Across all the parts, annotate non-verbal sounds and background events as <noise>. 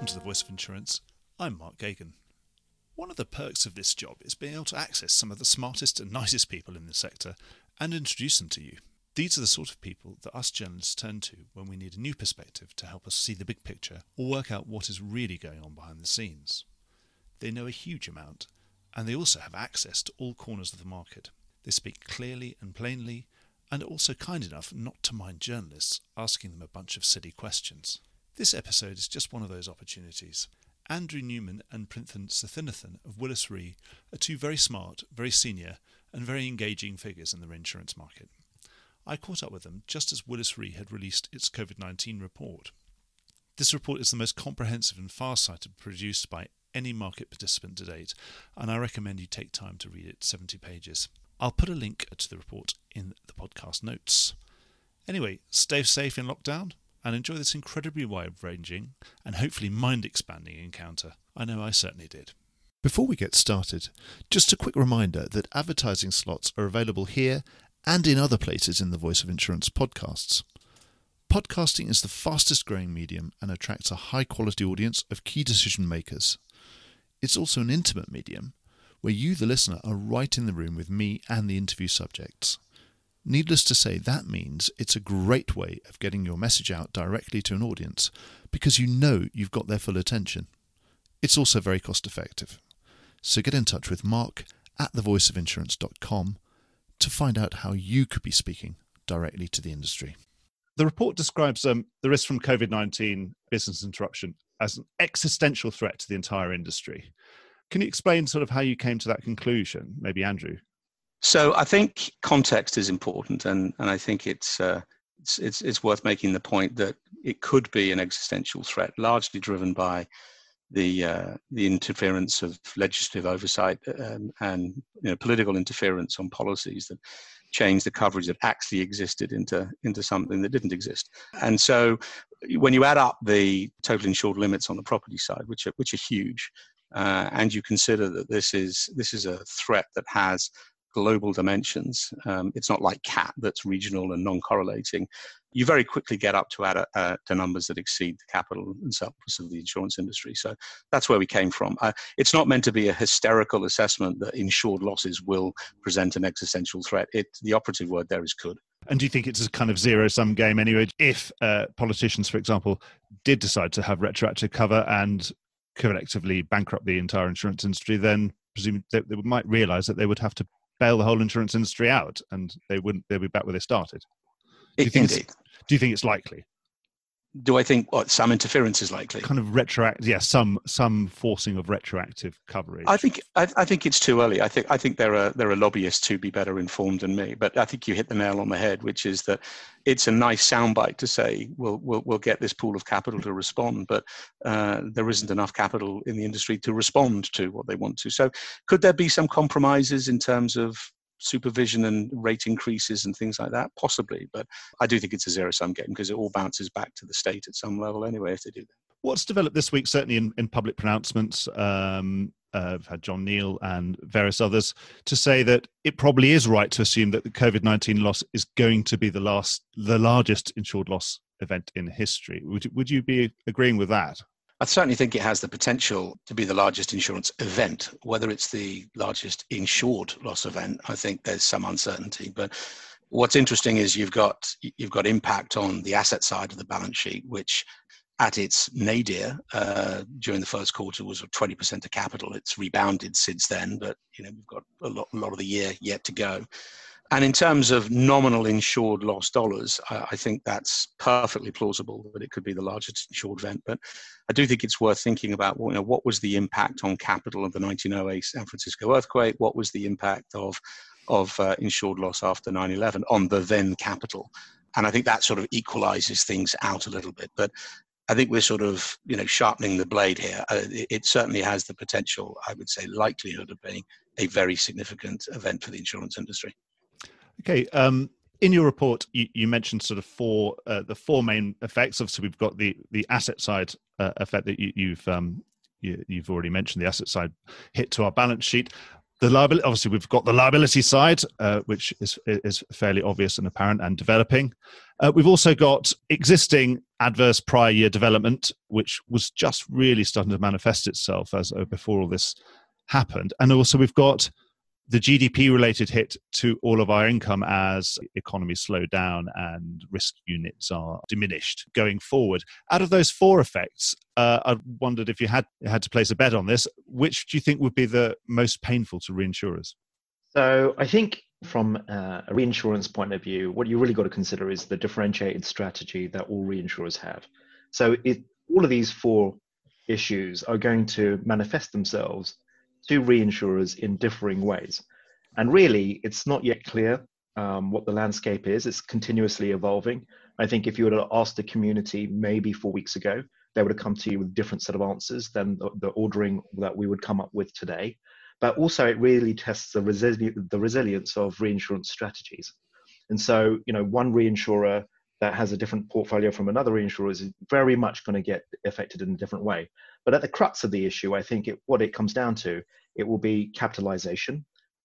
Welcome to the Voice of Insurance. I'm Mark Geoghegan. One of the perks of this job is being able to access some of the smartest and <laughs> nicest people in the sector and introduce them to you. These are the sort of people that us journalists turn to when we need a new perspective to help us see the big picture or work out what is really going on behind the scenes. They know a huge amount, and they also have access to all corners of the market. They speak clearly and plainly, and are also kind enough not to mind journalists asking them a bunch of silly questions. This episode is just one of those opportunities. Andrew Newman and Printhan Sothinathan of Willis Re are two very smart, very senior, and very engaging figures in the reinsurance market. I caught up with them just as Willis Re had released its COVID 19 report. This report is the most comprehensive and far sighted produced by any market participant to date, and I recommend you take time to read it 70 pages. I'll put a link to the report in the podcast notes. Anyway, stay safe in lockdown and enjoy this incredibly wide ranging and hopefully mind expanding encounter. I know I certainly did. Before we get started, just a quick reminder that advertising slots are available here and in other places in the Voice of Insurance podcasts. Podcasting is the fastest growing medium and attracts a high quality audience of key decision makers. It's also an intimate medium where you, the listener, are right in the room with me and the interview subjects. Needless to say, that means it's a great way of getting your message out directly to an audience because you know you've got their full attention. It's also very cost effective. So get in touch with Mark at thevoiceofinsurance.com to find out how you could be speaking directly to the industry. The report describes um, the risk from COVID 19 business interruption as an existential threat to the entire industry. Can you explain sort of how you came to that conclusion? Maybe Andrew. So I think context is important, and, and I think it's, uh, it's, it's, it's worth making the point that it could be an existential threat, largely driven by the uh, the interference of legislative oversight um, and you know, political interference on policies that change the coverage that actually existed into into something that didn't exist. And so, when you add up the total insured limits on the property side, which are which are huge, uh, and you consider that this is this is a threat that has global dimensions. Um, it's not like CAT that's regional and non-correlating. You very quickly get up to, uh, uh, to numbers that exceed the capital and surplus of the insurance industry. So that's where we came from. Uh, it's not meant to be a hysterical assessment that insured losses will present an existential threat. It, the operative word there is could. And do you think it's a kind of zero sum game anyway? If uh, politicians, for example, did decide to have retroactive cover and collectively bankrupt the entire insurance industry, then presumably they, they might realize that they would have to bail the whole insurance industry out and they wouldn't they'll be back where they started do you think, Indeed. do you think it's likely do I think what some interference is likely? Kind of retroactive, yeah, some some forcing of retroactive coverage. I think I, I, think it's too early. I think I think there are there are lobbyists who be better informed than me. But I think you hit the nail on the head, which is that it's a nice soundbite to say we'll we'll, we'll get this pool of capital to respond, but uh, there isn't enough capital in the industry to respond to what they want to. So could there be some compromises in terms of supervision and rate increases and things like that? Possibly, but I do think it's a zero sum game because it all bounces back to the state at some level anyway if they do that. What's developed this week, certainly in, in public pronouncements, um, uh, I've had John Neal and various others to say that it probably is right to assume that the COVID nineteen loss is going to be the last, the largest insured loss event in history. Would would you be agreeing with that? I certainly think it has the potential to be the largest insurance event. Whether it's the largest insured loss event, I think there's some uncertainty. But what's interesting is you've got you've got impact on the asset side of the balance sheet, which at its nadir uh, during the first quarter was 20% of capital. It's rebounded since then, but you know we've got a lot, a lot of the year yet to go. And in terms of nominal insured lost dollars, I, I, think that's perfectly plausible that it could be the largest insured event. But I do think it's worth thinking about you know, what was the impact on capital of the 1908 San Francisco earthquake? What was the impact of, of uh, insured loss after 9 11 on the then capital? And I think that sort of equalizes things out a little bit. But I think we're sort of, you know, sharpening the blade here. Uh, it, it, certainly has the potential, I would say, likelihood of being a very significant event for the insurance industry. Okay. Um, in your report, you, you mentioned sort of four uh, the four main effects. Obviously, we've got the the asset side uh, effect that you, have um, you, have already mentioned. The asset side hit to our balance sheet. the liability obviously we've got the liability side uh, which is is fairly obvious and apparent and developing uh, we've also got existing adverse prior year development which was just really starting to manifest itself as uh, before all this happened and also we've got the GDP related hit to all of our income as economies slow down and risk units are diminished going forward. Out of those four effects, uh, I wondered if you had had to place a bet on this, which do you think would be the most painful to reinsurers? So I think from uh, a reinsurance point of view, what you really got to consider is the differentiated strategy that all reinsurers have. So it, all of these four issues are going to manifest themselves to reinsurers in differing ways. And really, it's not yet clear um, what the landscape is. It's continuously evolving. I think if you were to ask the community maybe four weeks ago, they would have come to you with a different set of answers than the, the ordering that we would come up with today. But also, it really tests the, resili- the resilience of reinsurance strategies. And so, you know, one reinsurer that has a different portfolio from another reinsurer is very much going to get affected in a different way. But at the crux of the issue, I think it, what it comes down to, it will be capitalization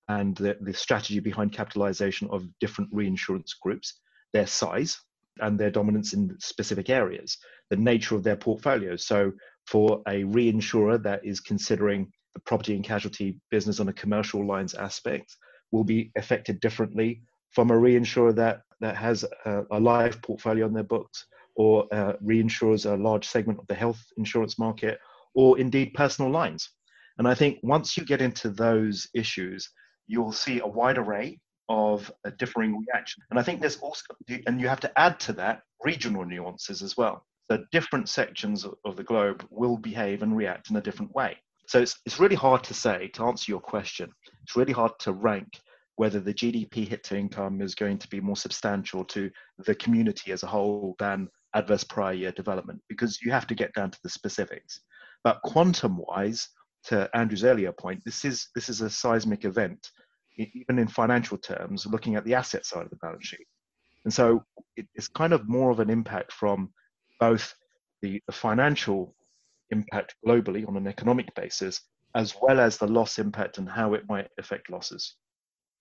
and the, the strategy behind capitalization of different reinsurance groups, their size and their dominance in specific areas, the nature of their portfolios. So for a reinsurer that is considering the property and casualty business on a commercial lines aspect will be affected differently from a reinsurer that, that has a, a live portfolio on their books or uh, reinsures a large segment of the health insurance market or indeed personal lines. And I think once you get into those issues, you'll see a wide array of a differing reaction. And I think there's also, and you have to add to that regional nuances as well. So different sections of the globe will behave and react in a different way. So it's, it's really hard to say, to answer your question, it's really hard to rank whether the GDP hit to income is going to be more substantial to the community as a whole than adverse prior year development, because you have to get down to the specifics. But quantum wise, to Andrew's earlier point, this is this is a seismic event, even in financial terms, looking at the asset side of the balance sheet. And so it's kind of more of an impact from both the, the financial impact globally on an economic basis, as well as the loss impact and how it might affect losses.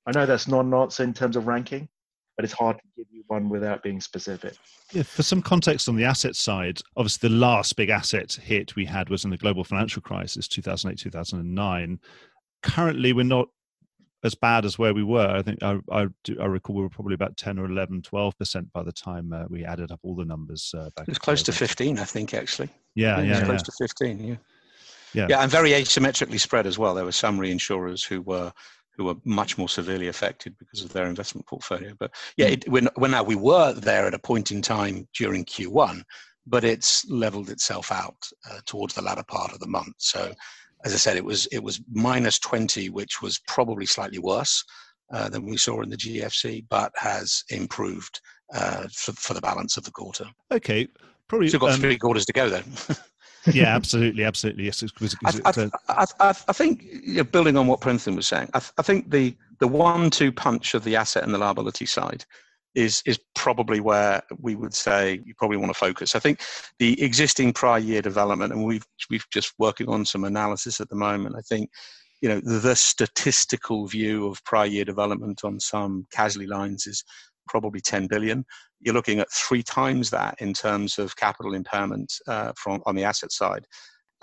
I know that's not an answer in terms of ranking, but it's hard to give you one without being specific. Yeah, for some context on the asset side, obviously the last big asset hit we had was in the global financial crisis, 2008, 2009. Currently, we're not as bad as where we were. I think I, I, I recall we were probably about 10 or 11, 12% by the time uh, we added up all the numbers uh, back. It was close to 15, I think, actually. Yeah, yeah. yeah close yeah. to 15, yeah. Yeah. yeah, and very asymmetrically spread as well. There were some reinsurers who were who were much more severely affected because of their investment portfolio. But yeah, it, when, when now we were there at a point in time during Q1, but it's leveled itself out uh, towards the latter part of the month. So, as I said, it was it was minus 20, which was probably slightly worse uh, than we saw in the GFC, but has improved uh, for, for the balance of the quarter. Okay, probably. Still got um, three quarters to go then. <laughs> yeah, absolutely, absolutely. Yes, it's, it's, I, I, I, I, think you know, building on what Printhan was saying, I, I think the the one-two punch of the asset and the liability side is is probably where we would say you probably want to focus. I think the existing prior year development, and we've we've just working on some analysis at the moment. I think you know the, the statistical view of prior year development on some casualty lines is probably 10 billion. You're looking at three times that in terms of capital impairment uh, from on the asset side.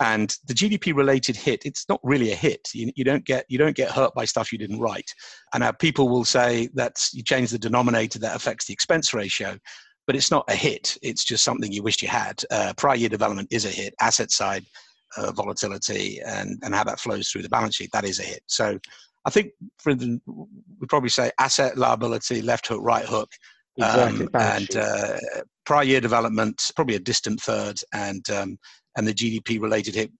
And the GDP related hit, it's not really a hit. You, you, don't get you don't get hurt by stuff you didn't write. And now people will say that you change the denominator that affects the expense ratio, but it's not a hit. It's just something you wished you had. Uh, prior year development is a hit. Asset side uh, volatility and, and how that flows through the balance sheet, that is a hit. So I think, for instance, we probably say asset liability, left hook, right hook, exactly. um, and uh, prior year development probably a distant third, and um, and the GDP related hit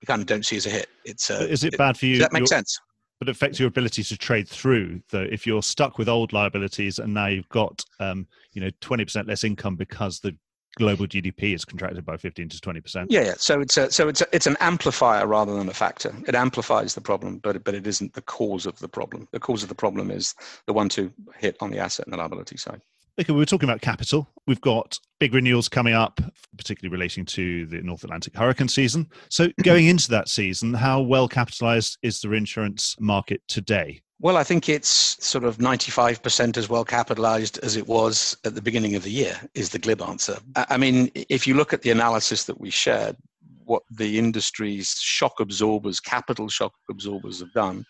we kind of don't see as a hit. It's uh, is it bad for you? Does that make sense? But it affects your ability to trade through. Though, if you're stuck with old liabilities and now you've got, um, you know, twenty percent less income because the global GDP is contracted by 15 to 20 percent. Yeah, yeah. So it's a, so it's a, it's an amplifier rather than a factor. It amplifies the problem, but but it isn't the cause of the problem. The cause of the problem is the one-two hit on the asset and the liability side. Okay, we were talking about capital. We've got big renewals coming up particularly relating to the North Atlantic hurricane season. So, <clears throat> going into that season, how well capitalized is the reinsurance market today? Well, I think it's sort of 95% as well capitalized as it was at the beginning of the year, is the glib answer. I mean, if you look at the analysis that we shared, what the industry's shock absorbers, capital shock absorbers have done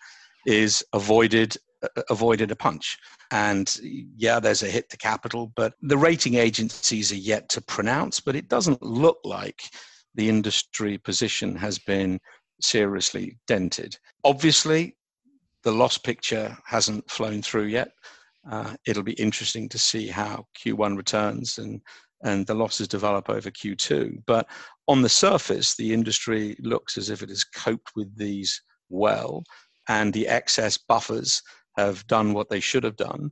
is avoided avoided a punch. And yeah, there's a hit to capital, but the rating agencies are yet to pronounce, but it doesn't look like the industry position has been seriously dented. Obviously, the loss picture hasn't flown through yet. Uh, it'll be interesting to see how Q1 returns and and the losses develop over Q2. But on the surface, the industry looks as if it has coped with these well, and the excess buffers have done what they should have done.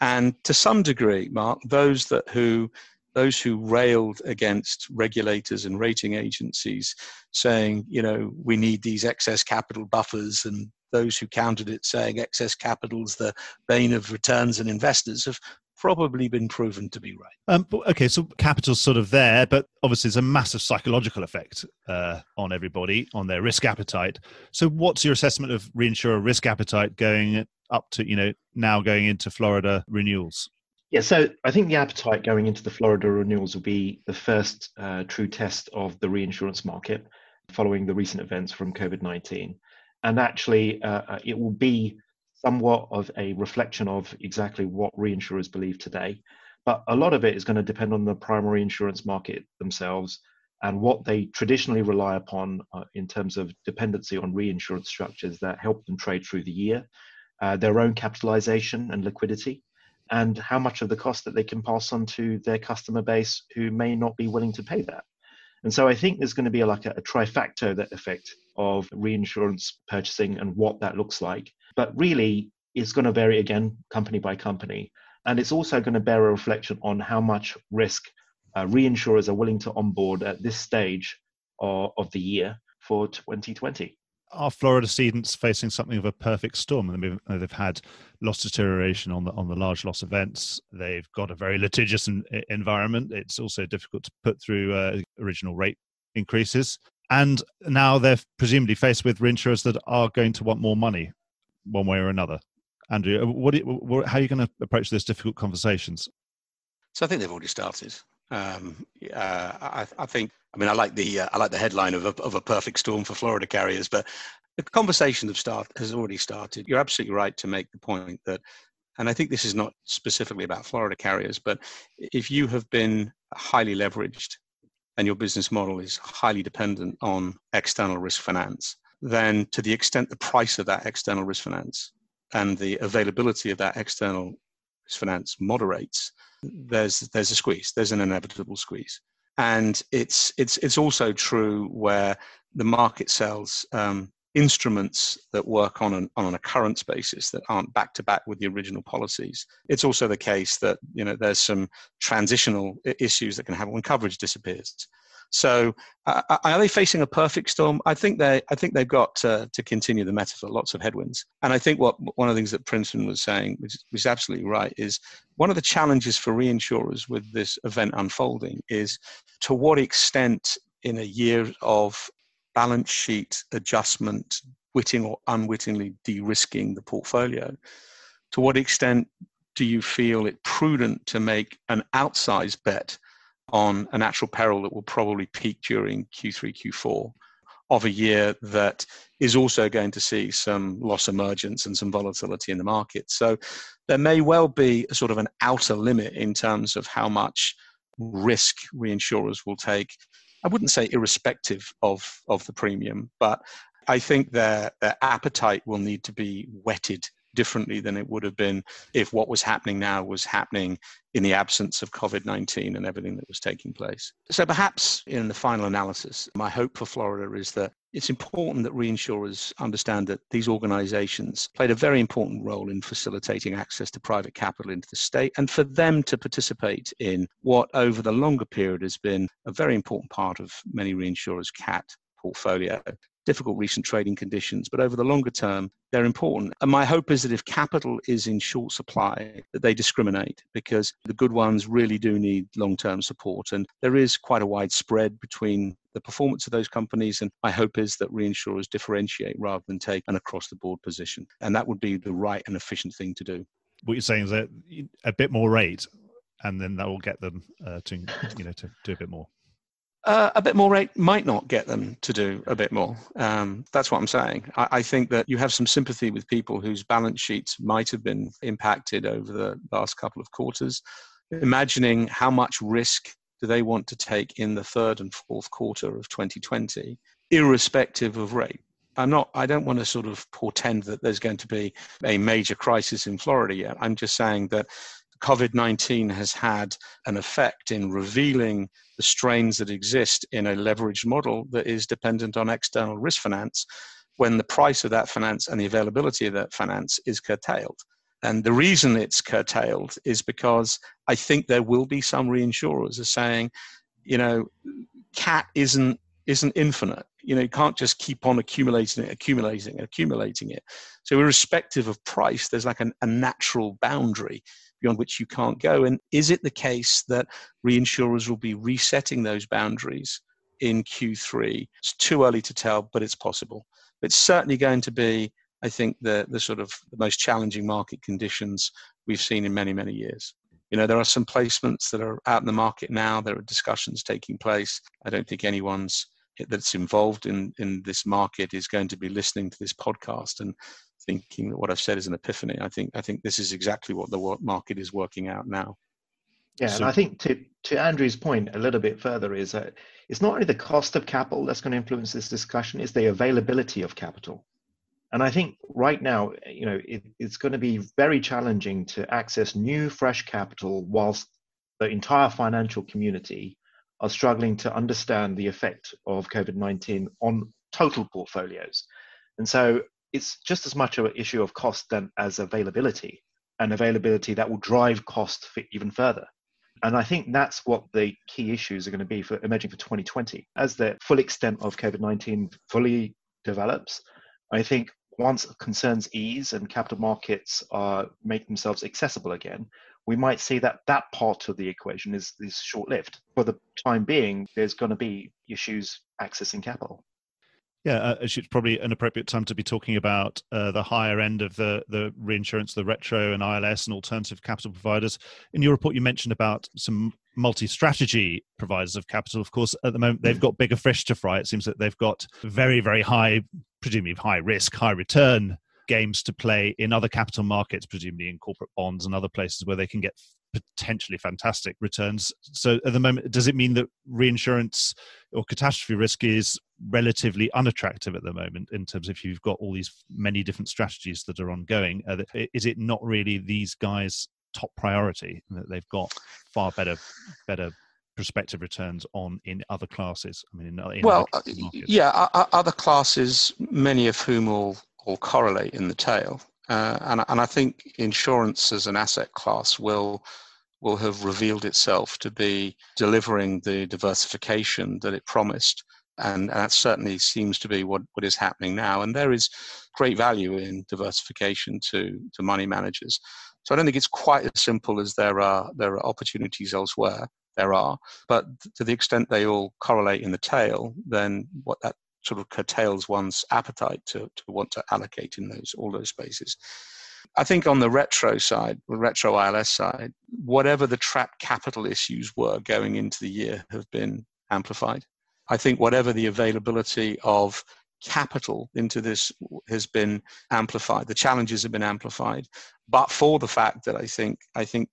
And to some degree, Mark, those that who those who railed against regulators and rating agencies saying, you know, we need these excess capital buffers and those who countered it saying excess capital is the bane of returns and investors have probably been proven to be right. Um, okay, so capital's sort of there, but obviously there's a massive psychological effect uh, on everybody, on their risk appetite. So, what's your assessment of reinsurer risk appetite going up to, you know, now going into Florida renewals? Yeah, so I think the appetite going into the Florida renewals will be the first uh, true test of the reinsurance market following the recent events from COVID 19 and actually uh, uh, it will be somewhat of a reflection of exactly what reinsurers believe today. But a lot of it is going to depend on the primary insurance market themselves and what they traditionally rely upon uh, in terms of dependency on reinsurance structures that help them trade through the year, uh, their own capitalization and liquidity, and how much of the cost that they can pass on to their customer base who may not be willing to pay that. And so I think there's going to be like a, a that effect of reinsurance purchasing and what that looks like. But really, it's going to vary again, company by company. And it's also going to bear a reflection on how much risk uh, reinsurers are willing to onboard at this stage of, of the year for 2020 are Florida cedents facing something of a perfect storm? They've had loss deterioration on the on the large loss events. They've got a very litigious environment. It's also difficult to put through uh, original rate increases, and now they're presumably faced with reinsurers that are going to want more money, one way or another. Andrew, uh, what, what how are you going to approach those difficult conversations? So I think they've already started. Um, uh, I, I, think. I mean, I like the uh, I like the headline of a, of a perfect storm for Florida carriers, but the conversation of start has already started. You're absolutely right to make the point that, and I think this is not specifically about Florida carriers, but if you have been highly leveraged and your business model is highly dependent on external risk finance, then to the extent the price of that external risk finance and the availability of that external risk finance moderates, there's there's a squeeze. There's an inevitable squeeze, and it's it's it's also true where the market sells um, instruments that work on an on an occurrence basis that aren't back to back with the original policies. It's also the case that you know there's some transitional issues that can happen when coverage disappears. So, uh, are they facing a perfect storm? I think they. I think they've got to, to continue the metaphor. Lots of headwinds, and I think what one of the things that Printhan was saying, is absolutely right, is one of the challenges for reinsurers with this event unfolding is to what extent, in a year of balance sheet adjustment, witting or unwittingly de-risking the portfolio, to what extent do you feel it prudent to make an outsized bet on a natural peril that will probably peak during Q3, Q4 of a year that is also going to see some loss emergence and some volatility in the market. So there may well be a sort of an outer limit in terms of how much risk reinsurers will take. I wouldn't say irrespective of, of the premium, but I think their, their appetite will need to be whetted differently than it would have been if what was happening now was happening in the absence of COVID 19 and everything that was taking place. So, perhaps in the final analysis, my hope for Florida is that it's important that reinsurers understand that these organizations played a very important role in facilitating access to private capital into the state and for them to participate in what over the longer period has been a very important part of many reinsurers' CAT portfolio difficult recent trading conditions, but over the longer term, they're important. And my hope is that if capital is in short supply, that they discriminate because the good ones really do need long term support. And there is quite a wide spread between the performance of those companies. And my hope is that reinsurers differentiate rather than take an across the board position. And that would be the right and efficient thing to do. What you're saying is that a bit more rate, and then that will get them uh, to you know to do a bit more. Uh, a bit more rate might not get them to do a bit more. Um, that's what I'm saying. I, I, think that you have some sympathy with people whose balance sheets might have been impacted over the last couple of quarters. Imagining how much risk do they want to take in the third and fourth quarter of 2020, irrespective of rate. I'm not, I don't want to sort of portend that there's going to be a major crisis in Florida yet. I'm just saying that COVID 19 has had an effect in revealing the strains that exist in a leveraged model that is dependent on external risk finance when the price of that finance and the availability of that finance is curtailed. And the reason it's curtailed is because I think there will be some reinsurers are saying, you know, cat isn't isn't infinite. You know, you can't just keep on accumulating it, accumulating, accumulating it. So irrespective of price, there's like an, a natural boundary beyond which you can't go. And is it the case that reinsurers will be resetting those boundaries in Q3? It's too early to tell, but it's possible. It's certainly going to be, I think, the, the sort of the most challenging market conditions we've seen in many, many years. You know, there are some placements that are out in the market now. There are discussions taking place. I don't think anyone's that's involved in in this market is going to be listening to this podcast and thinking that what I've said is an epiphany. I think I think this is exactly what the market is working out now. Yeah, so, and I think to to Andrew's point a little bit further is that it's not only the cost of capital that's going to influence this discussion; it's the availability of capital. And I think right now, you know, it, it's going to be very challenging to access new, fresh capital whilst the entire financial community are struggling to understand the effect of COVID 19 on total portfolios. And so it's just as much of an issue of cost than as availability and availability that will drive cost even further. And I think that's what the key issues are going to be for emerging for 2020. As the full extent of COVID 19 fully develops, I think once concerns ease and capital markets are make themselves accessible again, we might see that that part of the equation is, is short lived. For the time being, there's going to be issues accessing capital. Yeah, uh, it's probably an appropriate time to be talking about uh, the higher end of the the reinsurance, the retro and ILS and alternative capital providers. In your report, you mentioned about some multi-strategy providers of capital. Of course, at the moment they've got bigger fish to fry. It seems that they've got very, very high, presumably high risk, high return games to play in other capital markets, presumably in corporate bonds and other places where they can get potentially fantastic returns. So at the moment, does it mean that reinsurance or catastrophe risk is relatively unattractive at the moment in terms of you've got all these many different strategies that are ongoing? Is it not really these guys' top priority that they've got far better better prospective returns on in other classes? I mean, in, in well, uh, yeah, other classes, many of whom will, will correlate in the tail. Uh, and, and I think insurance as an asset class will will have revealed itself to be delivering the diversification that it promised. And, and that certainly seems to be what, what is happening now. And there is great value in diversification to, to money managers. So I don't think it's quite as simple as there are there are opportunities elsewhere. There are, but to the extent they all correlate in the tail, then what that sort of curtails one's appetite to, to want to allocate in those all those spaces. I think on the retro side, the retro ILS side, whatever the trap capital issues were going into the year have been amplified. I think whatever the availability of capital into this has been amplified. The challenges have been amplified, but for the fact that I think I think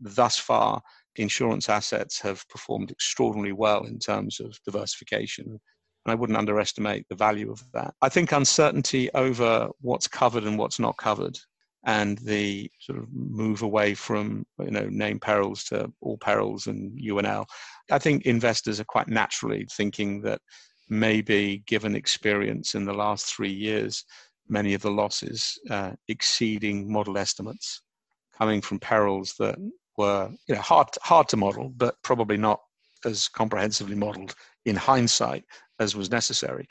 thus far insurance assets have performed extraordinarily well in terms of diversification and I wouldn't underestimate the value of that. I think uncertainty over what's covered and what's not covered and the sort of move away from you know name perils to all perils and UNL. I think investors are quite naturally thinking that maybe given experience in the last three years, many of the losses uh, exceeding model estimates coming from perils that were you know hard hard to model, but probably not as comprehensively modeled in hindsight as was necessary.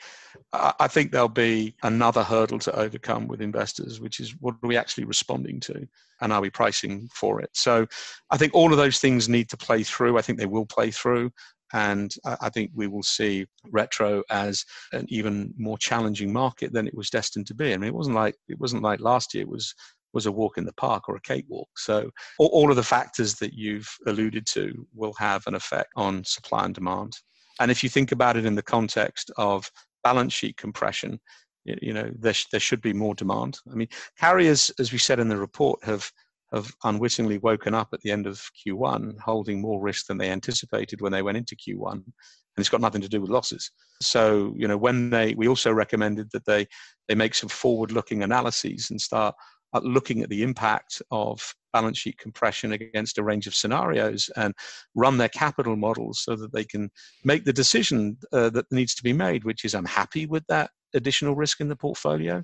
I think there'll be another hurdle to overcome with investors, which is what are we actually responding to and are we pricing for it? So I think all of those things need to play through. I think they will play through. And I think we will see retro as an even more challenging market than it was destined to be. I mean, it wasn't like it wasn't like last year was was a walk in the park or a cakewalk. So all of the factors that you've alluded to will have an effect on supply and demand. And if you think about it in the context of balance sheet compression, you know there, sh- there should be more demand. I mean, carriers, as we said in the report, have have unwittingly woken up at the end of Q1 holding more risk than they anticipated when they went into Q1, and it's got nothing to do with losses. So you know when they we also recommended that they they make some forward-looking analyses and start at looking at the impact of balance sheet compression against a range of scenarios and run their capital models so that they can make the decision uh, that needs to be made, which is I'm happy with that additional risk in the portfolio,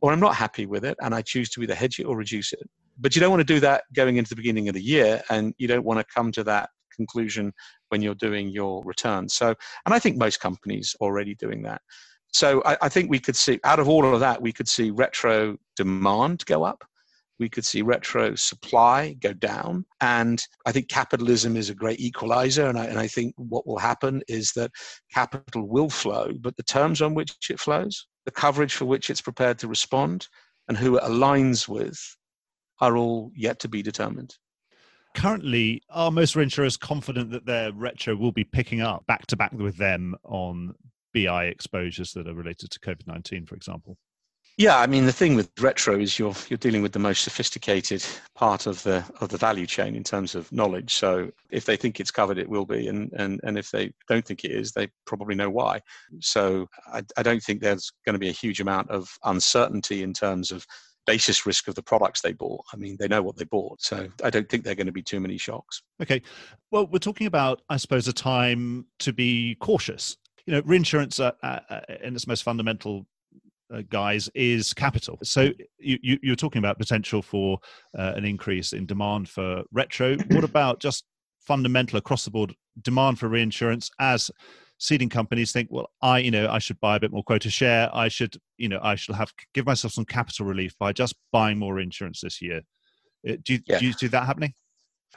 or I'm not happy with it and I choose to either hedge it or reduce it. But you don't want to do that going into the beginning of the year, and you don't want to come to that conclusion when you're doing your return. So, and I think most companies are already doing that. So I, I, think we could see out of all of that, we could see retro demand go up. We could see retro supply go down. And I think capitalism is a great equalizer. And I, and I think what will happen is that capital will flow, but the terms on which it flows, the coverage for which it's prepared to respond, and who it aligns with are all yet to be determined currently are most reinsurers confident that their retro will be picking up back to back with them on BI exposures that are related to COVID 19, for example? Yeah, I mean the thing with retro is you're you're dealing with the most sophisticated part of the of the value chain in terms of knowledge. So if they think it's covered, it will be, and and and if they don't think it is, they probably know why. So I, I don't think there's going to be a huge amount of uncertainty in terms of basis risk of the products they bought. I mean, they know what they bought, so I don't think they're going to be too many shocks. Okay, well, we're talking about, I suppose, a time to be cautious you know, reinsurance uh, uh, uh, in its most fundamental uh, guise is capital. So you, you, are talking about potential for uh, an increase in demand for retro. <clears throat> What about just fundamental across the board demand for reinsurance as ceding companies think, well, I, you know, I should buy a bit more quota share. I should, you know, I should have give myself some capital relief by just buying more insurance this year. Uh, do you, yeah. do you see that happening?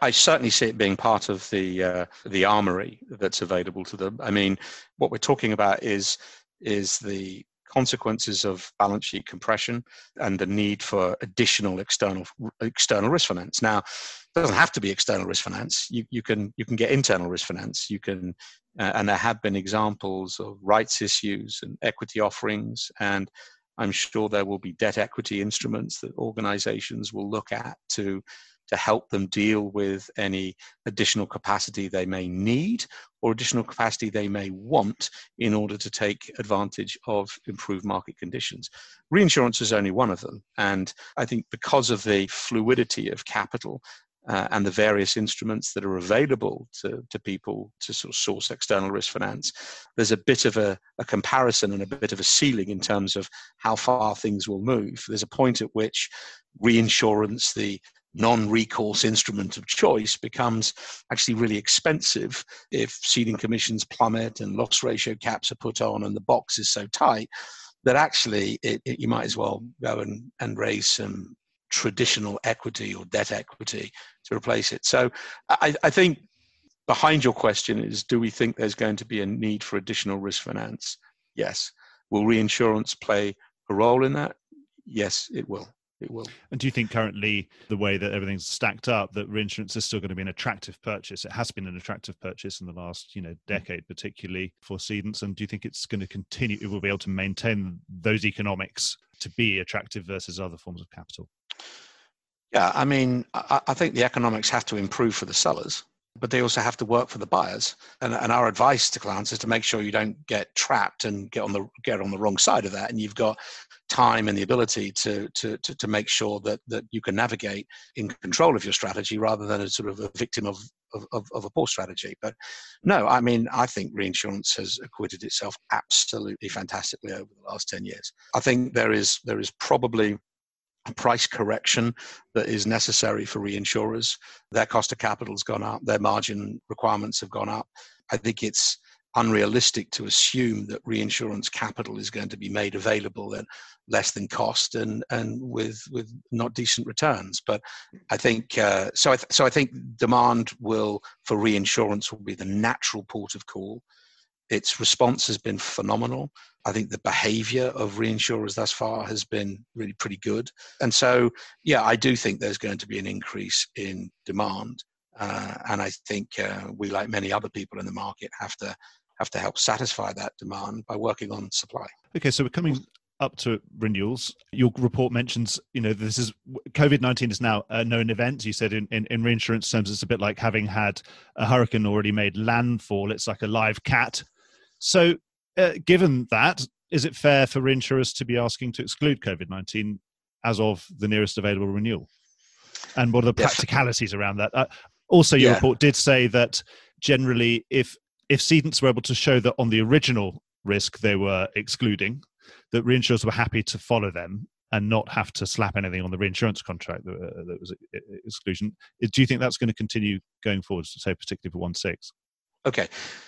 I certainly see it being part of the uh, the armory that's available to them. I mean, what we're talking about is is the consequences of balance sheet compression and the need for additional external external risk finance. Now, it doesn't have to be external risk finance. You you can you can get internal risk finance. You can, uh, and there have been examples of rights issues and equity offerings and I'm sure there will be debt equity instruments that organizations will look at to to help them deal with any additional capacity they may need or additional capacity they may want in order to take advantage of improved market conditions. Reinsurance is only one of them. And I think because of the fluidity of capital, uh, and the various instruments that are available to, to people to sort of source external risk finance, there's a bit of a, a, comparison and a bit of a ceiling in terms of how far things will move. There's a point at which reinsurance, the non-recourse instrument of choice becomes actually really expensive if ceding commissions plummet and loss ratio caps are put on and the box is so tight that actually it, it, you might as well go and, and raise some traditional equity or debt equity to replace it. So I, I think behind your question is do we think there's going to be a need for additional risk finance? Yes. Will reinsurance play a role in that? Yes, it will it will. And do you think currently the way that everything's stacked up that reinsurance is still going to be an attractive purchase? It has been an attractive purchase in the last, you know, mm. decade, particularly for cedents. And do you think it's going to continue? It will be able to maintain those economics to be attractive versus other forms of capital. Yeah, I mean, I, I think the economics have to improve for the sellers but they also have to work for the buyers. And, and our advice to clients is to make sure you don't get trapped and get on the get on the wrong side of that. And you've got time and the ability to to to, to make sure that that you can navigate in control of your strategy rather than a sort of a victim of of, of, a poor strategy. But no, I mean, I think reinsurance has acquitted itself absolutely fantastically over the last 10 years. I think there is there is probably a price correction that is necessary for reinsurers. Their cost of capital has gone up, their margin requirements have gone up. I think it's unrealistic to assume that reinsurance capital is going to be made available at less than cost and and with with not decent returns. But I think uh, so. I th- so I think demand will for reinsurance will be the natural port of call. Its response has been phenomenal. I think the behavior of reinsurers thus far has been really pretty good. And so, yeah, I do think there's going to be an increase in demand. Uh, and I think uh, we, like many other people in the market, have to have to help satisfy that demand by working on supply. Okay, so we're coming up to renewals. Your report mentions, you know, this is COVID 19 is now a known event. You said in, in, in, reinsurance terms, it's a bit like having had a hurricane already made landfall. It's like a live cat. So, uh, given that, is it fair for reinsurers to be asking to exclude COVID 19 as of the nearest available renewal? And what are the practicalities around that? Uh, also, your yeah. report did say that generally, if if cedents were able to show that on the original risk they were excluding, that reinsurers were happy to follow them and not have to slap anything on the reinsurance contract that, uh, that was exclusion. Do you think that's going to continue going forward, say particularly for one six? Okay,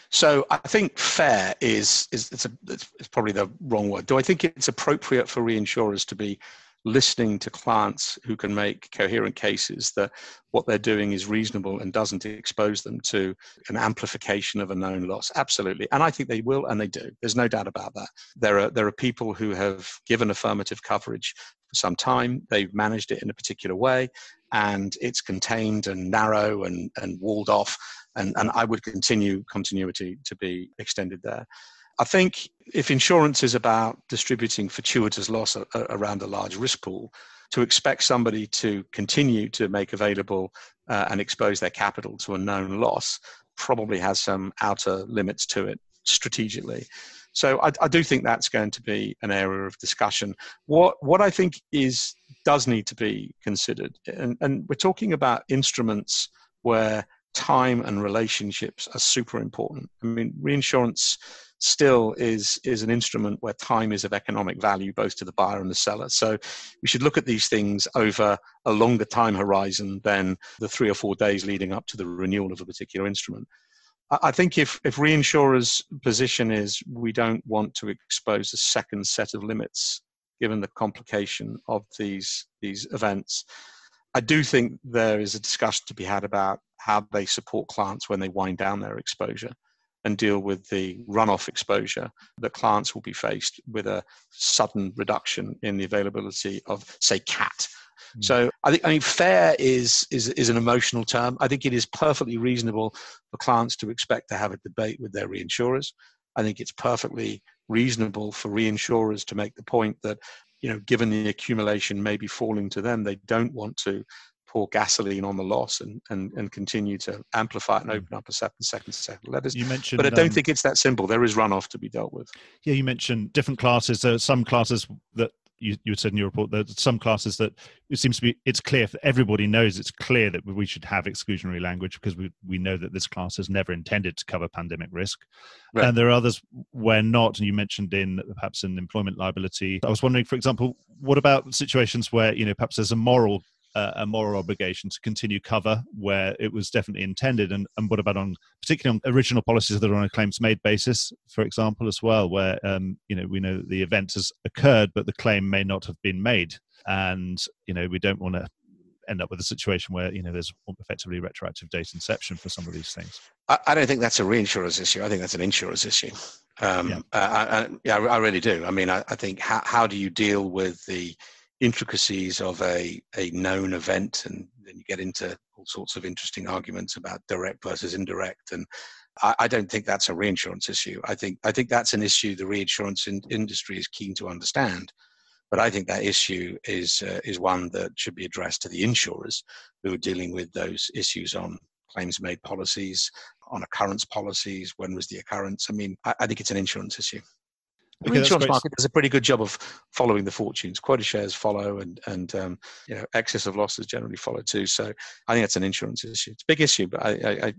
so I think fair is is it's, a, it's, it's probably the wrong word. Do I think it's appropriate for reinsurers to be listening to clients who can make coherent cases that what they're doing is reasonable and doesn't expose them to an amplification of a known loss. Absolutely. And i think they will and they do. There's no doubt about that. There are there are people who have given affirmative coverage for some time. They've managed it in a particular way and it's contained and narrow and, and walled off. And, and i would continue continuity to be extended there I think if insurance is about distributing fortuitous loss a, a, around a large risk pool, to expect somebody to continue to make available uh, and expose their capital to a known loss probably has some outer limits to it strategically. So I, I, do think that's going to be an area of discussion. What what I think is does need to be considered, and, and we're talking about instruments where time and relationships are super important. I mean, reinsurance still is is an instrument where time is of economic value both to the buyer and the seller. So we should look at these things over a longer time horizon than the three or four days leading up to the renewal of a particular instrument. I think if, if reinsurers' position is we don't want to expose a second set of limits given the complication of these these events, I do think there is a discussion to be had about how they support clients when they wind down their exposure and deal with the runoff exposure that clients will be faced with a sudden reduction in the availability of, say, cat. Mm. So I think I mean fair is, is is an emotional term. I think it is perfectly reasonable for clients to expect to have a debate with their reinsurers. I think it's perfectly reasonable for reinsurers to make the point that you know given the accumulation may be falling to them they don't want to pour gasoline on the loss and, and, and continue to amplify it and open up a second, second, second letters. You mentioned, but I don't um, think it's that simple. There is runoff to be dealt with. Yeah, you mentioned different classes. There are some classes that you, you said in your report that some classes that it seems to be it's clear everybody knows it's clear that we should have exclusionary language because we, we know that this class is never intended to cover pandemic risk right. and there are others where not and you mentioned in perhaps in employment liability i was wondering for example what about situations where you know perhaps there's a moral a moral obligation to continue cover where it was definitely intended. And, and what about on particularly on original policies that are on a claims made basis for example as well where um, you know we know the event has occurred but the claim may not have been made. And you know we don't want to end up with a situation where you know there's effectively retroactive date inception for some of these things. I, I don't think that's a reinsurer's issue. I think that's an insurer's issue. Um, yeah. Uh, I, I, yeah, I really do. I mean, I, I think how, how do you deal with the intricacies of a, a known event and then you get into all sorts of interesting arguments about direct versus indirect and I, I don't think that's a reinsurance issue. I think i think that's an issue the reinsurance in, industry is keen to understand but i think that issue is uh, is one that should be addressed to the insurers who are dealing with those issues on claims made policies on occurrence policies when was the occurrence. I mean I, I think it's an insurance issue the okay, reinsurance market does a pretty good job of following the fortunes. Quota shares follow, and and um, you know excess of losses generally follow too. So I think that's an insurance issue. It's a big issue, but I, I, I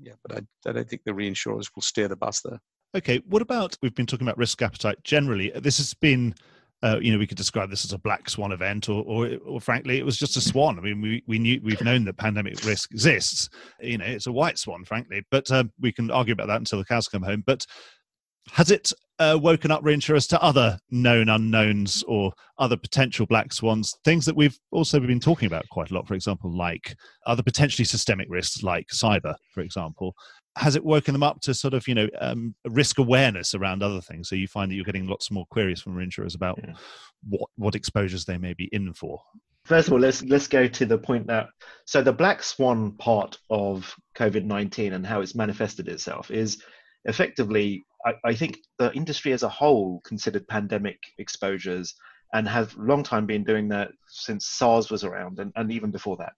yeah, but I, I don't think the reinsurers will steer the bus there. Okay, what about we've been talking about risk appetite generally. This has been uh, you know, we could describe this as a black swan event, or, or, or frankly, it was just a swan. I mean, we, we knew we've known that pandemic risk exists. You know, it's a white swan, frankly, but uh, we can argue about that until the cows come home. But has it uh, woken up reinsurers to other known unknowns or other potential black swans, things that we've also been talking about quite a lot, for example, like other potentially systemic risks like cyber, for example. Has it woken them up to sort of, you know, um, risk awareness around other things? So you find that you're getting lots more queries from reinsurers about yeah. what, what exposures they may be in for. First of all, let's let's go to the point that so the black swan part of COVID nineteen and how it's manifested itself is effectively I, I think the industry as a whole considered pandemic exposures and have long time been doing that since SARS was around and, and even before that.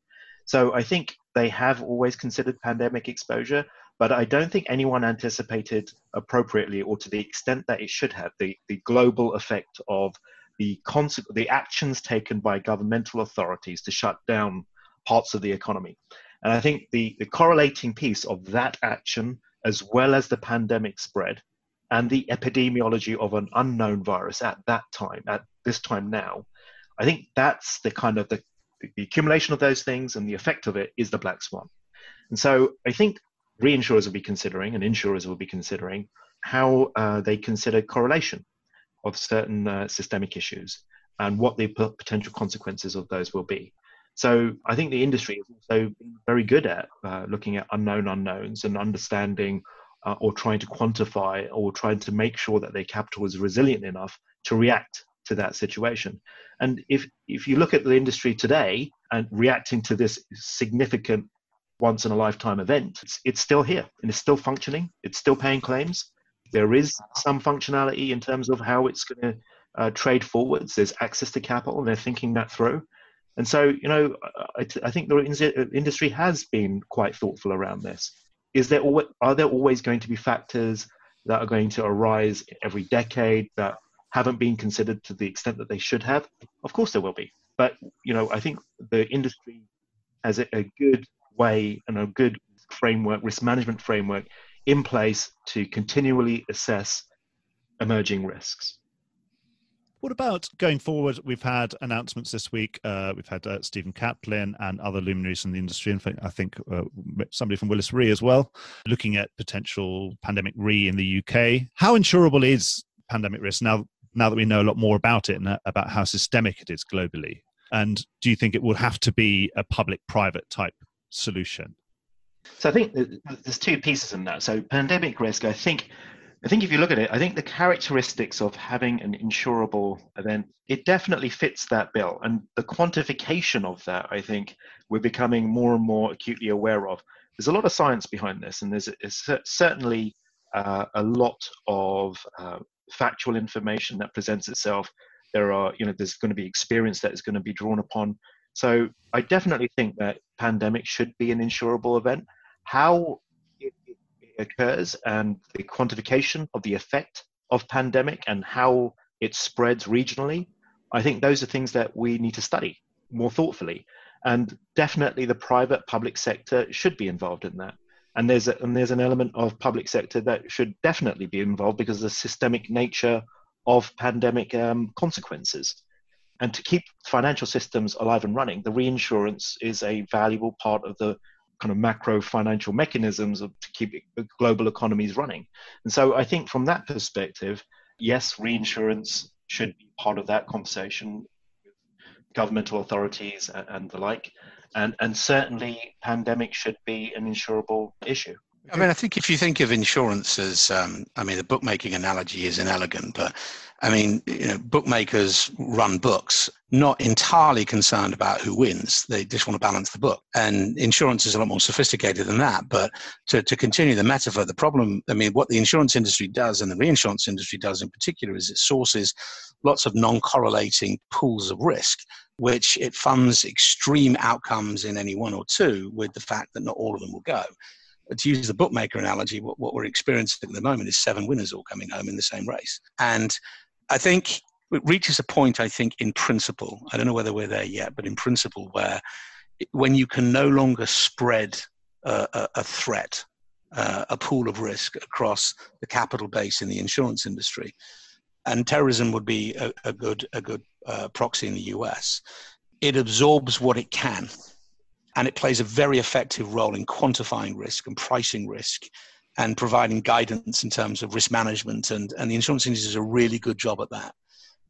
So I think they have always considered pandemic exposure, but I don't think anyone anticipated appropriately or to the extent that it should have the, the global effect of the conse- the actions taken by governmental authorities to shut down parts of the economy. And I think the, the correlating piece of that action as well as the pandemic spread and the epidemiology of an unknown virus at that time, at this time now, I think that's the kind of the, the accumulation of those things and the effect of it is the black swan. And so I think reinsurers will be considering and insurers will be considering how uh, they consider correlation of certain uh, systemic issues and what the potential consequences of those will be. So I think the industry is also very good at uh, looking at unknown unknowns and understanding uh, or trying to quantify or trying to make sure that their capital is resilient enough to react to that situation. And if if you look at the industry today and reacting to this significant once in a lifetime event, it's, it's still here and it's still functioning. It's still paying claims. There is some functionality in terms of how it's going to uh, trade forwards. There's access to capital, and they're thinking that through. And so, you know, I, I think the industry has been quite thoughtful around this is there are there always going to be factors that are going to arise every decade that haven't been considered to the extent that they should have? Of course there will be. But you know, I think the industry has a good way and a good framework, risk management framework in place to continually assess emerging risks. What about going forward? We've had announcements this week. Uh, we've had uh, Stephen Catlin and other luminaries in the industry. In fact, I think uh, somebody from Willis Re as well, looking at potential pandemic re in the UK. How insurable is pandemic risk now? Now that we know a lot more about it and uh, about how systemic it is globally, and do you think it will have to be a public-private type solution? So I think there's two pieces in that. So pandemic risk, I think I think if you look at it, I think the characteristics of having an insurable event, it definitely fits that bill. And the quantification of that, I think we're becoming more and more acutely aware of. There's a lot of science behind this, and there's, certainly uh, a lot of uh, factual information that presents itself. There are, you know, there's going to be experience that is going to be drawn upon. So I definitely think that pandemic should be an insurable event. How occurs and the quantification of the effect of pandemic and how it spreads regionally, I think those are things that we need to study more thoughtfully. And definitely the private public sector should be involved in that. And there's, a, and there's an element of public sector that should definitely be involved because of the systemic nature of pandemic um, consequences. And to keep financial systems alive and running, the reinsurance is a valuable part of the kind of macro financial mechanisms of, to keep global economies running. And so I think from that perspective, yes, reinsurance should be part of that conversation with governmental authorities and, and the like. And, and certainly pandemic should be an insurable issue. I mean, I think if you think of insurance as, um, I mean, the bookmaking analogy is inelegant, but I mean, you know, bookmakers run books, not entirely concerned about who wins. They just want to balance the book. And insurance is a lot more sophisticated than that. But to, to continue the metaphor, the problem, I mean, what the insurance industry does and the reinsurance industry does in particular is it sources lots of non correlating pools of risk, which it funds extreme outcomes in any one or two with the fact that not all of them will go to use the bookmaker analogy, what, what we're experiencing at the moment is seven winners all coming home in the same race. And I think it reaches a point, I think, in principle, I don't know whether we're there yet, but in principle, where when you can no longer spread a, a, a threat, uh, a pool of risk across the capital base in the insurance industry, and terrorism would be a, a good a good uh, proxy in the US. It absorbs what it can, and it plays a very effective role in quantifying risk and pricing risk, and providing guidance in terms of risk management. and And the insurance industry does a really good job at that.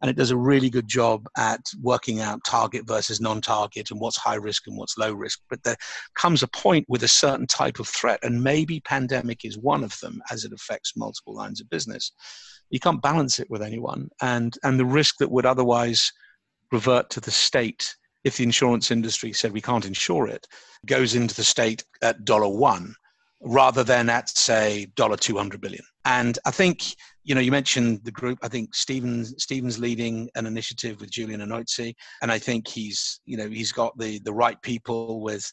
And it does a really good job at working out target versus non-target and what's high risk and what's low risk. But there comes a point with a certain type of threat and maybe pandemic is one of them as it affects multiple lines of business. You can't balance it with anyone and and the risk that would otherwise revert to the state if the insurance industry said we can't insure it goes into the state at dollar one rather than at say dollar 200 billion. And i think you know you mentioned the group. I think stevens stevens leading an initiative with Julian Enoizi and i think he's you know he's got the the right people with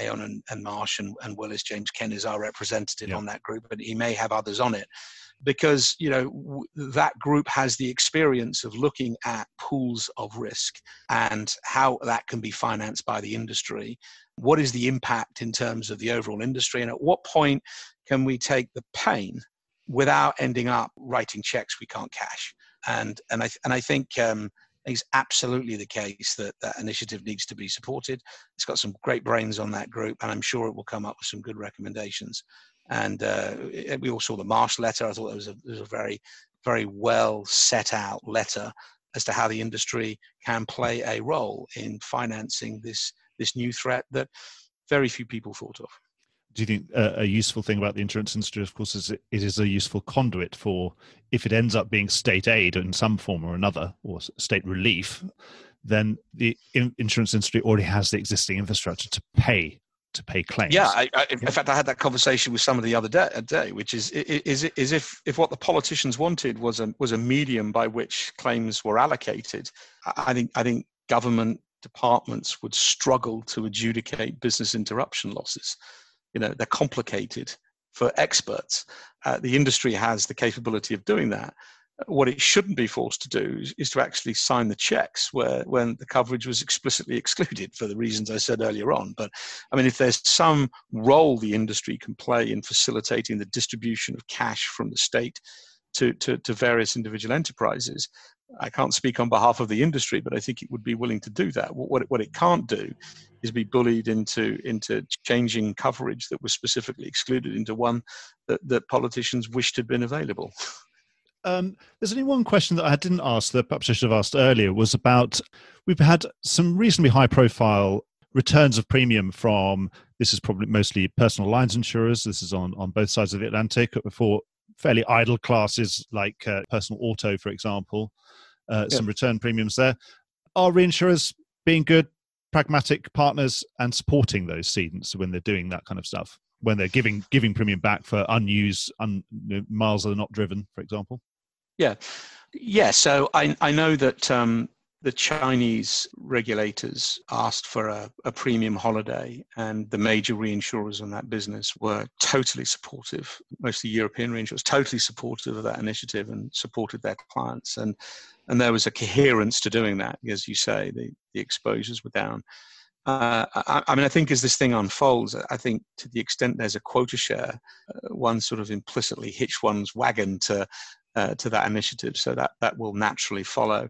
aon and, and marsh and, and willis. James Kent is our representative yeah. on that group but he may have others on it because you know w- that group has the experience of looking at pools of risk and how that can be financed by the industry what is the impact in terms of the overall industry and at what point can we take the pain without ending up writing checks we can't cash and and i and i think um, it's absolutely the case that that initiative needs to be supported. It's got some great brains on that group, and I'm sure it will come up with some good recommendations. And uh, we all saw the Marsh letter. I thought it was a, it was a very, very well set out letter as to how the industry can play a role in financing this this new threat that very few people thought of. Do you think uh, a useful thing about the insurance industry, of course, is it, it is a useful conduit for if it ends up being state aid in some form or another, or state relief, then the insurance industry already has the existing infrastructure to pay to pay claims. Yeah, I, I, in fact, I had that conversation with somebody the other day, day which is is is if if what the politicians wanted was a was a medium by which claims were allocated, I think I think government departments would struggle to adjudicate business interruption losses. You know, they're complicated for experts. Uh, the industry has the capability of doing that. What it shouldn't be forced to do is, is, to actually sign the checks where when the coverage was explicitly <laughs> excluded for the reasons I said earlier on. But I mean, if there's some role the industry can play in facilitating the distribution of cash from the state to, to, to various individual enterprises, I can't speak on behalf of the industry, but I think it would be willing to do that. What, what it can't do is be bullied into into changing coverage that was specifically excluded into one that, that politicians wished had been available. <laughs> Um, there's only one question that I didn't ask that perhaps I should have asked earlier was about we've had some reasonably high profile returns of premium from this is probably mostly personal lines insurers. This is on, on both sides of the Atlantic for fairly idle classes like uh, personal auto, for example. Uh, yeah. Some return premiums there. Are reinsurers being good, pragmatic partners and supporting those cedents when they're doing that kind of stuff? When they're giving giving premium back for unused un, miles that are not driven, for example. Yeah, yeah. So I I know that um, the Chinese regulators asked for a, a, premium holiday, and the major reinsurers in that business were totally supportive. Most of the European reinsurers totally supportive of that initiative and supported their clients. And and there was a coherence to doing that, as you say, the the exposures were down. Uh, I, I, mean, I think as this thing unfolds, I think to the extent there's a quota share, uh, one sort of implicitly hitch one's wagon to uh, to that initiative, so that that will naturally follow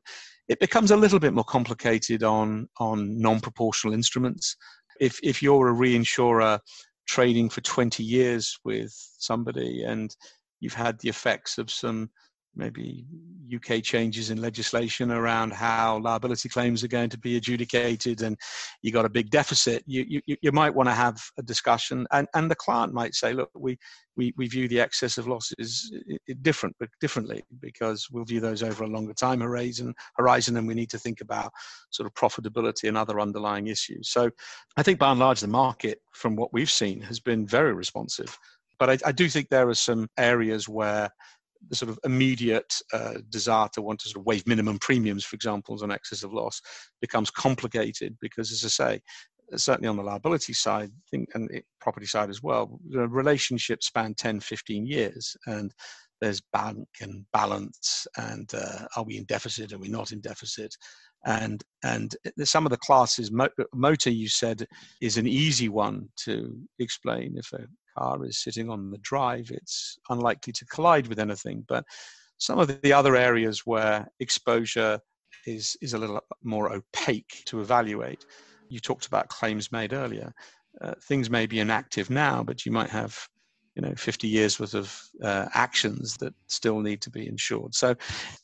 it becomes a little bit more complicated on on non-proportional instruments. If if you're a reinsurer trading for 20 years with somebody and you've had the effects of some maybe UK changes in legislation around how liability claims are going to be adjudicated and you got a big deficit, you, you, you might want to have a discussion. And, and the client might say, look, we, we, we view the excess of losses different, but differently because we'll view those over a longer time horizon, horizon and we need to think about sort of profitability and other underlying issues. So I think by and large, the market, from what we've seen, has been very responsive. But I, I do think there are some areas where the sort of immediate uh, desire to want to sort of waive minimum premiums, for example, on excess of loss, becomes complicated because, as I say, certainly on the liability side think, and property side as well, the relationship span 10, 15 years, and there's bank and balance, and uh, are we in deficit? Are we not in deficit? And and some of the classes, motor, you said, is an easy one to explain. If a car is sitting on the drive, it's unlikely to collide with anything. But Some of the other areas where exposure is, is a little more opaque to evaluate. You talked about claims made earlier. Uh, things may be inactive now, but you might have you know 50 years worth of uh, actions that still need to be insured so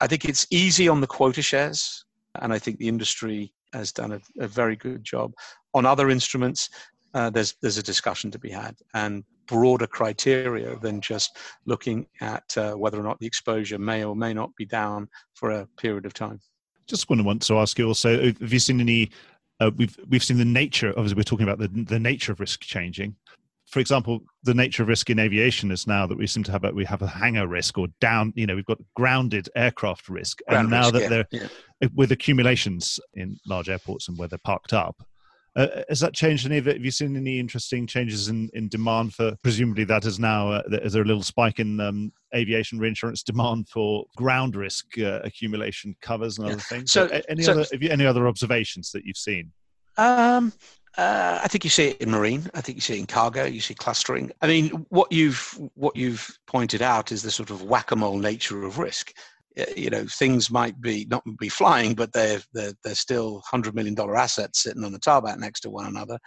i think it's easy on the quota shares and i think the industry has done a, a very good job on other instruments uh, there's there's a discussion to be had and broader criteria than just looking at uh, whether or not the exposure may or may not be down for a period of time. Just want to want to ask you also: Have you seen any? Uh, we've we've seen the nature. Obviously, we're talking about the the nature of risk changing for example, the nature of risk in aviation is now that we seem to have a, we have a hangar risk or down, you know, we've got grounded aircraft risk, Ground and now risk, that yeah, they're yeah. with accumulations in large airports and where they're parked up. Uh, has that changed any of it? Have you seen any interesting changes in, in demand for? Presumably, that is now uh, is there a little spike in um, aviation reinsurance demand for ground risk uh, accumulation covers and yeah. other things. So, so any so, other have you, any other observations that you've seen? Um, uh, I think you see it in marine. I think you see it in cargo. You see clustering. I mean, what you've what you've pointed out is the sort of whack-a-mole nature of risk. You know, things might be not be flying, but they're they're, they're still hundred million dollar assets sitting on the tarmac next to one another.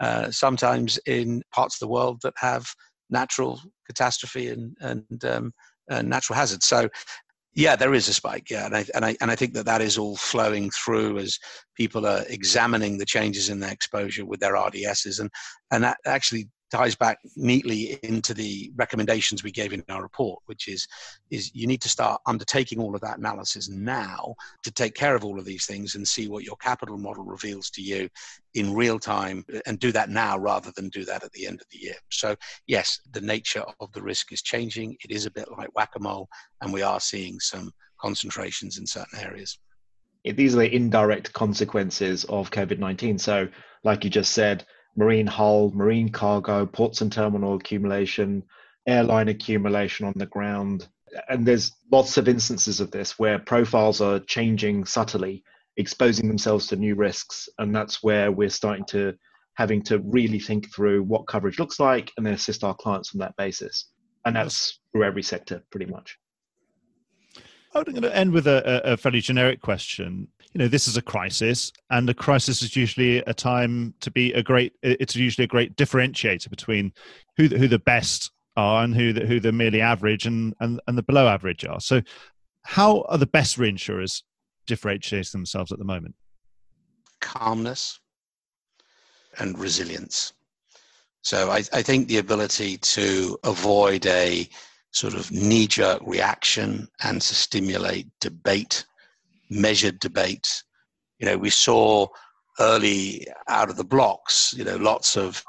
Uh, sometimes in parts of the world that have natural catastrophe and and, um, and natural hazards. So yeah, there is a spike. Yeah, and I, and I and I think that that is all flowing through as people are examining the changes in their exposure with their RDSs, and and that actually ties back neatly into the recommendations we gave in our report, which is is you need to start undertaking all of that analysis now to take care of all of these things and see what your capital model reveals to you in real time and do that now rather than do that at the end of the year. So yes, the nature of the risk is changing. It is a bit like whack-a-mole and we are seeing some concentrations in certain areas. These are the indirect consequences of COVID-19. So like you just said, marine hull, marine cargo, ports and terminal accumulation, airline accumulation on the ground. And there's lots of instances of this where profiles are changing subtly, exposing themselves to new risks. And that's where we're starting to having to really think through what coverage looks like and then assist our clients on that basis. And that's for every sector pretty much. I'm going to end with a, a, fairly generic question. You know, this is a crisis, and a crisis is usually a time to be a great. It's usually a great differentiator between who the, who the best are and who the, who the merely average and, and and the below average are. So, how are the best reinsurers differentiating themselves at the moment? Calmness and resilience. So, I, I think the ability to avoid a sort of knee jerk reaction and to stimulate debate, measured debate. You know, we saw early out of the blocks, you know, lots of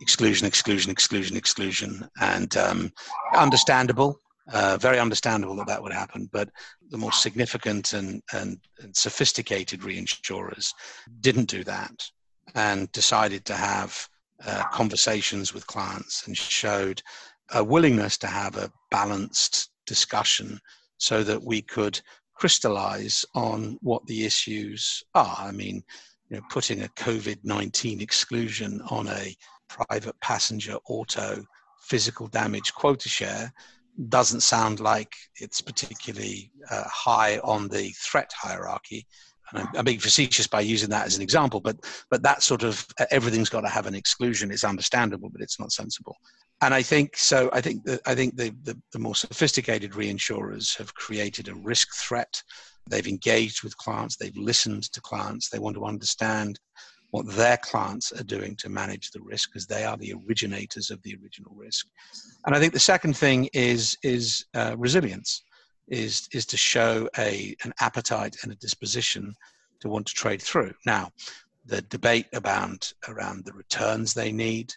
exclusion, exclusion, exclusion, exclusion, and um, understandable, uh, very understandable that that would happen. But the more significant and, and, and sophisticated reinsurers didn't do that and decided to have uh, conversations with clients and showed a willingness to have a balanced discussion so that we could crystallize on what the issues are. I mean, you know, putting a COVID 19 exclusion on a private passenger auto physical damage quota share doesn't sound like it's particularly uh, high on the threat hierarchy. And I'm, I'm, being facetious by using that as an example, but but that sort of everything's got to have an exclusion. It's understandable, but it's not sensible and I think so. I think I think the, the, the more sophisticated reinsurers have created a risk threat. They've engaged with clients. They've listened to clients. They want to understand what their clients are doing to manage the risk because they are the originators of the original risk. And I think the second thing is is uh, resilience, is is to show a an appetite and a disposition to want to trade through. Now, the debate around around the returns they need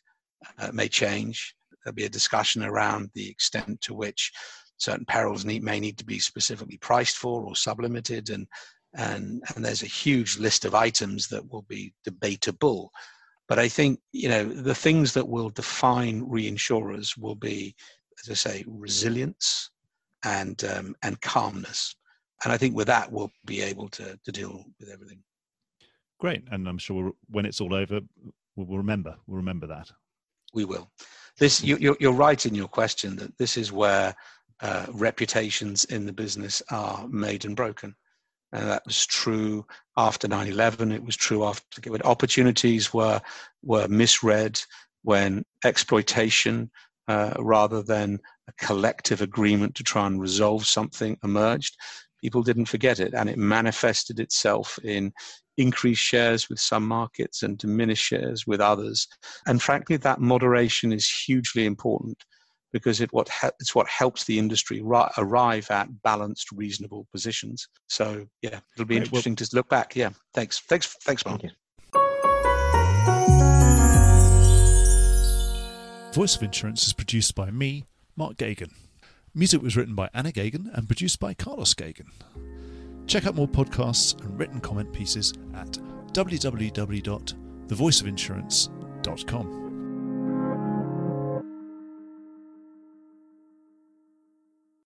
uh, may change there'll be a discussion around the extent to which certain perils need, may need to be specifically priced for or sublimited and and and there's a huge list of items that will be debatable. But i think you know the things that will define reinsurers will be as i say resilience and um, and calmness. And i think with that we'll be able to to deal with everything. Great. And i'm sure when it's all over we'll remember we'll remember that. We will this you, you're, you're right in your question that this is where uh, reputations in the business are made and broken. And that was true after 9/11. It was true after opportunities were were misread, when exploitation uh, rather than a collective agreement to try and resolve something emerged. People didn't forget it, and it manifested itself in increased shares with some markets and diminished shares with others. And frankly, that moderation is hugely important because it what it's what helps the industry ri- arrive at balanced, reasonable positions. So yeah, it'll be right, interesting well, to look back. Yeah, thanks, thanks, thanks, Mark. Thank Voice of Insurance is produced by me, Mark Geoghegan. Music was written by Anna Gagan and produced by Carlos Gagan. Check out more podcasts and written comment pieces at www.thevoiceofinsurance.com.